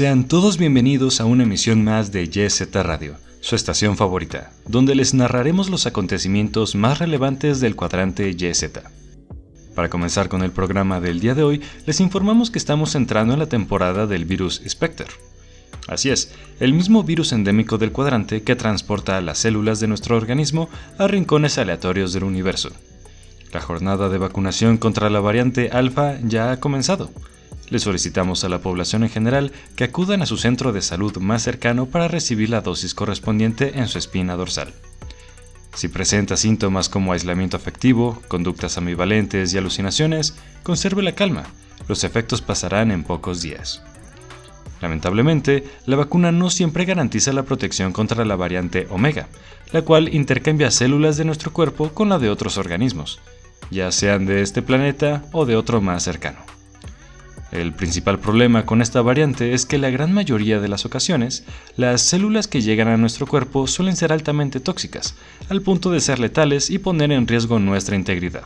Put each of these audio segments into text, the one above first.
Sean todos bienvenidos a una emisión más de YZ Radio, su estación favorita, donde les narraremos los acontecimientos más relevantes del cuadrante YZ. Para comenzar con el programa del día de hoy, les informamos que estamos entrando en la temporada del virus Spectre. Así es, el mismo virus endémico del cuadrante que transporta las células de nuestro organismo a rincones aleatorios del universo. La jornada de vacunación contra la variante alfa ya ha comenzado le solicitamos a la población en general que acudan a su centro de salud más cercano para recibir la dosis correspondiente en su espina dorsal. Si presenta síntomas como aislamiento afectivo, conductas ambivalentes y alucinaciones, conserve la calma. Los efectos pasarán en pocos días. Lamentablemente, la vacuna no siempre garantiza la protección contra la variante Omega, la cual intercambia células de nuestro cuerpo con la de otros organismos, ya sean de este planeta o de otro más cercano. El principal problema con esta variante es que la gran mayoría de las ocasiones, las células que llegan a nuestro cuerpo suelen ser altamente tóxicas, al punto de ser letales y poner en riesgo nuestra integridad.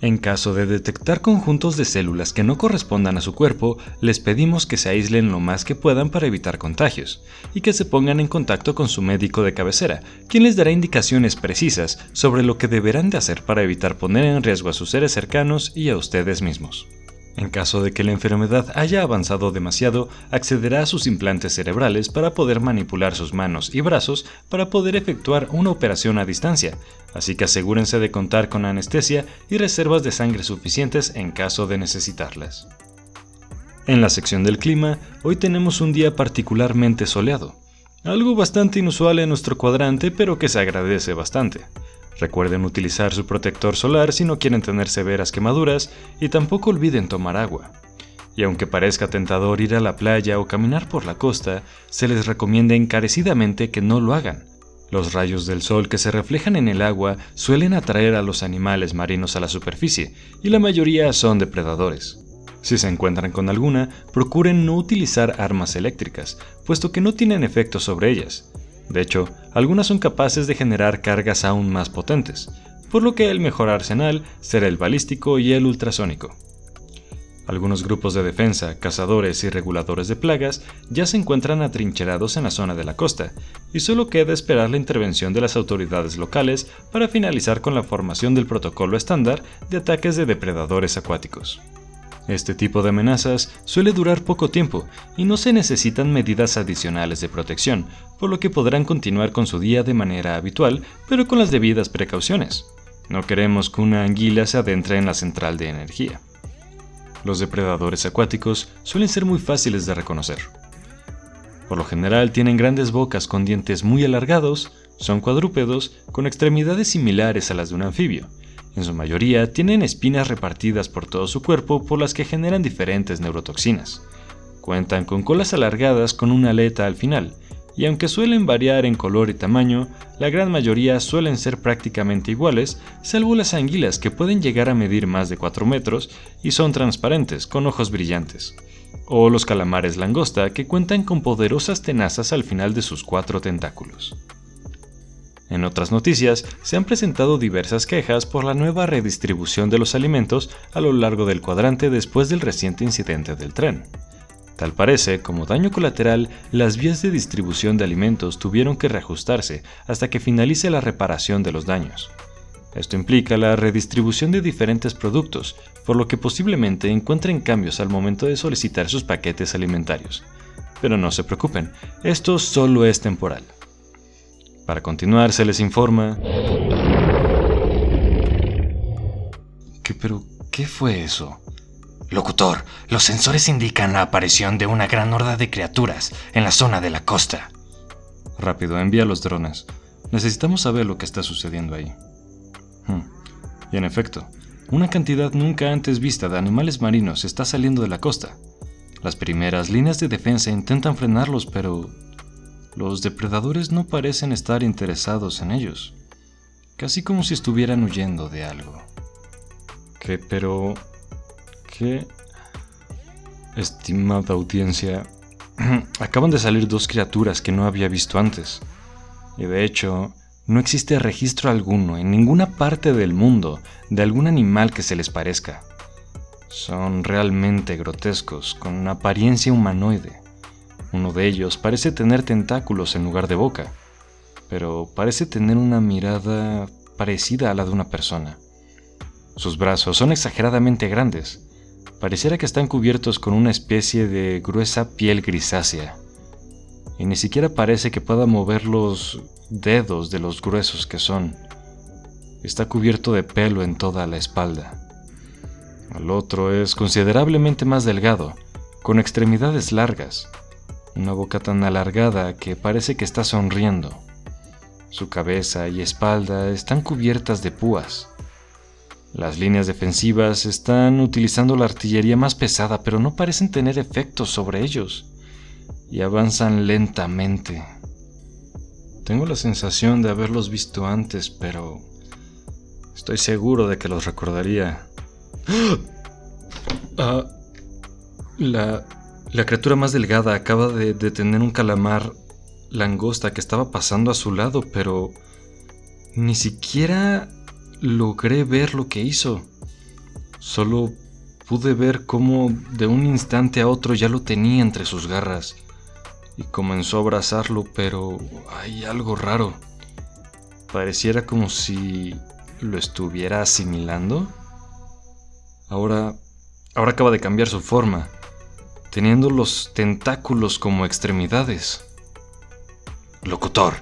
En caso de detectar conjuntos de células que no correspondan a su cuerpo, les pedimos que se aíslen lo más que puedan para evitar contagios, y que se pongan en contacto con su médico de cabecera, quien les dará indicaciones precisas sobre lo que deberán de hacer para evitar poner en riesgo a sus seres cercanos y a ustedes mismos. En caso de que la enfermedad haya avanzado demasiado, accederá a sus implantes cerebrales para poder manipular sus manos y brazos para poder efectuar una operación a distancia, así que asegúrense de contar con anestesia y reservas de sangre suficientes en caso de necesitarlas. En la sección del clima, hoy tenemos un día particularmente soleado, algo bastante inusual en nuestro cuadrante pero que se agradece bastante. Recuerden utilizar su protector solar si no quieren tener severas quemaduras y tampoco olviden tomar agua. Y aunque parezca tentador ir a la playa o caminar por la costa, se les recomienda encarecidamente que no lo hagan. Los rayos del sol que se reflejan en el agua suelen atraer a los animales marinos a la superficie, y la mayoría son depredadores. Si se encuentran con alguna, procuren no utilizar armas eléctricas, puesto que no tienen efecto sobre ellas, de hecho, algunas son capaces de generar cargas aún más potentes, por lo que el mejor arsenal será el balístico y el ultrasónico. Algunos grupos de defensa, cazadores y reguladores de plagas ya se encuentran atrincherados en la zona de la costa, y solo queda esperar la intervención de las autoridades locales para finalizar con la formación del protocolo estándar de ataques de depredadores acuáticos. Este tipo de amenazas suele durar poco tiempo y no se necesitan medidas adicionales de protección, por lo que podrán continuar con su día de manera habitual, pero con las debidas precauciones. No queremos que una anguila se adentre en la central de energía. Los depredadores acuáticos suelen ser muy fáciles de reconocer. Por lo general tienen grandes bocas con dientes muy alargados, son cuadrúpedos con extremidades similares a las de un anfibio, en su mayoría tienen espinas repartidas por todo su cuerpo por las que generan diferentes neurotoxinas. Cuentan con colas alargadas con una aleta al final, y aunque suelen variar en color y tamaño, la gran mayoría suelen ser prácticamente iguales, salvo las anguilas que pueden llegar a medir más de 4 metros y son transparentes, con ojos brillantes. O los calamares langosta que cuentan con poderosas tenazas al final de sus cuatro tentáculos. En otras noticias, se han presentado diversas quejas por la nueva redistribución de los alimentos a lo largo del cuadrante después del reciente incidente del tren. Tal parece, como daño colateral, las vías de distribución de alimentos tuvieron que reajustarse hasta que finalice la reparación de los daños. Esto implica la redistribución de diferentes productos, por lo que posiblemente encuentren cambios al momento de solicitar sus paquetes alimentarios. Pero no se preocupen, esto solo es temporal. Para continuar, se les informa... ¿Qué, pero, qué fue eso? Locutor, los sensores indican la aparición de una gran horda de criaturas en la zona de la costa. Rápido, envía los drones. Necesitamos saber lo que está sucediendo ahí. Hmm. Y en efecto, una cantidad nunca antes vista de animales marinos está saliendo de la costa. Las primeras líneas de defensa intentan frenarlos, pero los depredadores no parecen estar interesados en ellos, casi como si estuvieran huyendo de algo. ¿Qué, pero... qué... Estimada audiencia, acaban de salir dos criaturas que no había visto antes. Y de hecho, no existe registro alguno en ninguna parte del mundo de algún animal que se les parezca. Son realmente grotescos, con apariencia humanoide Uno de ellos parece tener tentáculos en lugar de boca, pero parece tener una mirada parecida a la de una persona. Sus brazos son exageradamente grandes. Pareciera que están cubiertos con una especie de gruesa piel grisácea. Y ni siquiera parece que pueda mover los dedos de los gruesos que son. Está cubierto de pelo en toda la espalda. El otro es considerablemente más delgado, con extremidades largas, una boca tan alargada que parece que está sonriendo. Su cabeza y espalda están cubiertas de púas. Las líneas defensivas están utilizando la artillería más pesada, pero no parecen tener efectos sobre ellos, y avanzan lentamente. Tengo la sensación de haberlos visto antes, pero estoy seguro de que los recordaría. Ah, la, la criatura más delgada acaba de detener un calamar langosta que estaba pasando a su lado, pero ni siquiera logré ver lo que hizo. Solo pude ver cómo de un instante a otro ya lo tenía entre sus garras y comenzó a abrazarlo, pero hay algo raro. Pareciera como si lo estuviera asimilando. Ahora, ahora acaba de cambiar su forma, teniendo los tentáculos como extremidades. Locutor,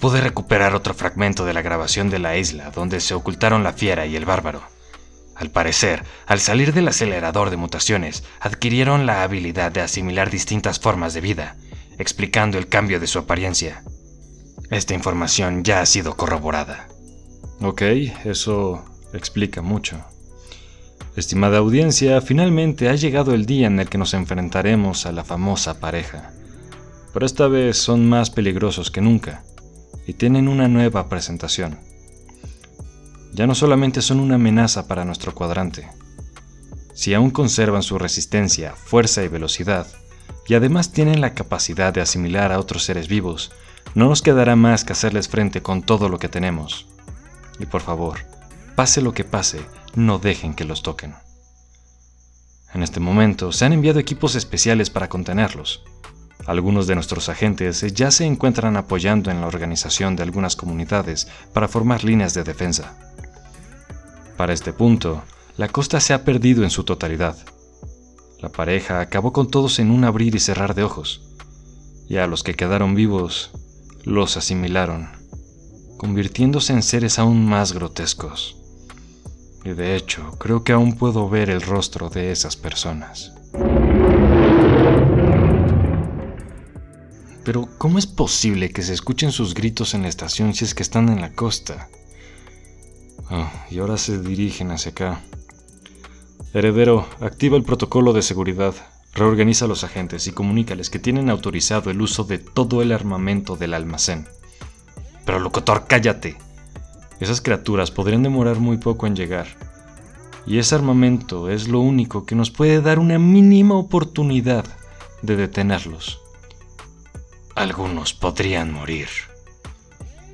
pude recuperar otro fragmento de la grabación de la isla donde se ocultaron la fiera y el bárbaro. Al parecer, al salir del acelerador de mutaciones, adquirieron la habilidad de asimilar distintas formas de vida, explicando el cambio de su apariencia. Esta información ya ha sido corroborada. Ok, eso explica mucho. Estimada audiencia, finalmente ha llegado el día en el que nos enfrentaremos a la famosa pareja. Pero esta vez son más peligrosos que nunca y tienen una nueva presentación ya no solamente son una amenaza para nuestro cuadrante, si aún conservan su resistencia, fuerza y velocidad, y además tienen la capacidad de asimilar a otros seres vivos, no nos quedará más que hacerles frente con todo lo que tenemos. Y por favor, pase lo que pase, no dejen que los toquen. En este momento se han enviado equipos especiales para contenerlos. Algunos de nuestros agentes ya se encuentran apoyando en la organización de algunas comunidades para formar líneas de defensa. Para este punto, la costa se ha perdido en su totalidad. La pareja acabó con todos en un abrir y cerrar de ojos, y a los que quedaron vivos los asimilaron, convirtiéndose en seres aún más grotescos. Y de hecho, creo que aún puedo ver el rostro de esas personas. Pero, ¿cómo es posible que se escuchen sus gritos en la estación si es que están en la costa? Ah, y ahora se dirigen hacia acá. Heredero, activa el protocolo de seguridad. Reorganiza a los agentes y comunícales que tienen autorizado el uso de todo el armamento del almacén. Pero locutor, cállate. Esas criaturas podrían demorar muy poco en llegar. Y ese armamento es lo único que nos puede dar una mínima oportunidad de detenerlos. Algunos podrían morir.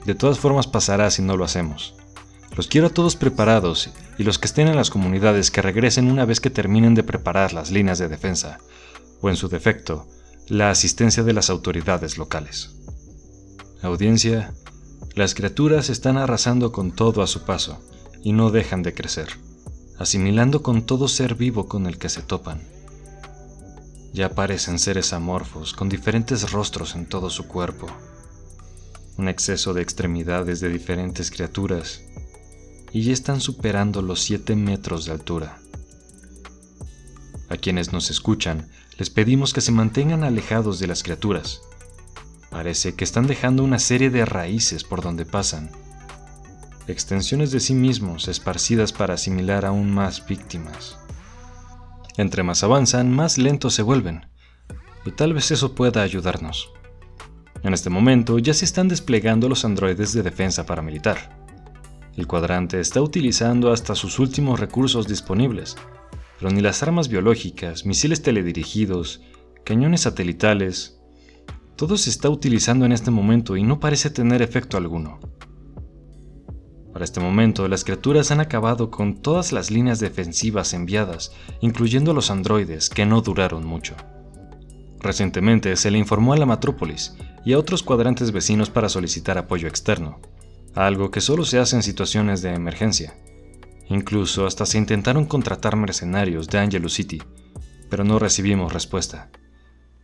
De todas formas pasará si no lo hacemos. Los quiero a todos preparados y los que estén en las comunidades que regresen una vez que terminen de preparar las líneas de defensa, o en su defecto, la asistencia de las autoridades locales. Audiencia, las criaturas están arrasando con todo a su paso y no dejan de crecer, asimilando con todo ser vivo con el que se topan. Ya parecen seres amorfos con diferentes rostros en todo su cuerpo, un exceso de extremidades de diferentes criaturas y ya están superando los 7 metros de altura. A quienes nos escuchan, les pedimos que se mantengan alejados de las criaturas. Parece que están dejando una serie de raíces por donde pasan, extensiones de sí mismos esparcidas para asimilar aún más víctimas. Entre más avanzan, más lentos se vuelven, y tal vez eso pueda ayudarnos. En este momento ya se están desplegando los androides de defensa paramilitar. El cuadrante está utilizando hasta sus últimos recursos disponibles, pero ni las armas biológicas, misiles teledirigidos, cañones satelitales, todo se está utilizando en este momento y no parece tener efecto alguno. Para este momento, las criaturas han acabado con todas las líneas defensivas enviadas, incluyendo los androides, que no duraron mucho. Recientemente se le informó a la Metrópolis y a otros cuadrantes vecinos para solicitar apoyo externo, algo que solo se hace en situaciones de emergencia. Incluso hasta se intentaron contratar mercenarios de Angelus City, pero no recibimos respuesta.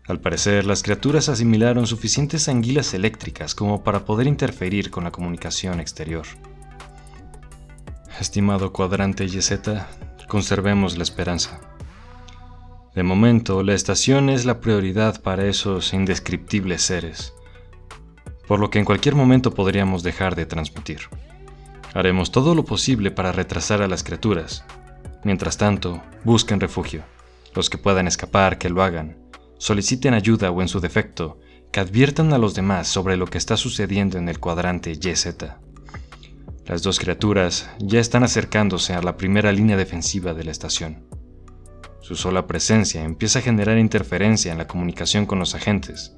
Al parecer, las criaturas asimilaron suficientes anguilas eléctricas como para poder interferir con la comunicación exterior. Estimado cuadrante YZ, conservemos la esperanza. De momento, la estación es la prioridad para esos indescriptibles seres, por lo que en cualquier momento podríamos dejar de transmitir. Haremos todo lo posible para retrasar a las criaturas. Mientras tanto, busquen refugio. Los que puedan escapar, que lo hagan. Soliciten ayuda o en su defecto, que adviertan a los demás sobre lo que está sucediendo en el cuadrante YZ. Las dos criaturas ya están acercándose a la primera línea defensiva de la estación. Su sola presencia empieza a generar interferencia en la comunicación con los agentes,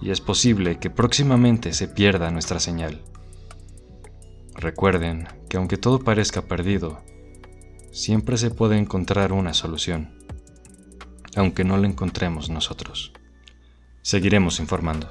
y es posible que próximamente se pierda nuestra señal. Recuerden que aunque todo parezca perdido, siempre se puede encontrar una solución, aunque no la encontremos nosotros. Seguiremos informando.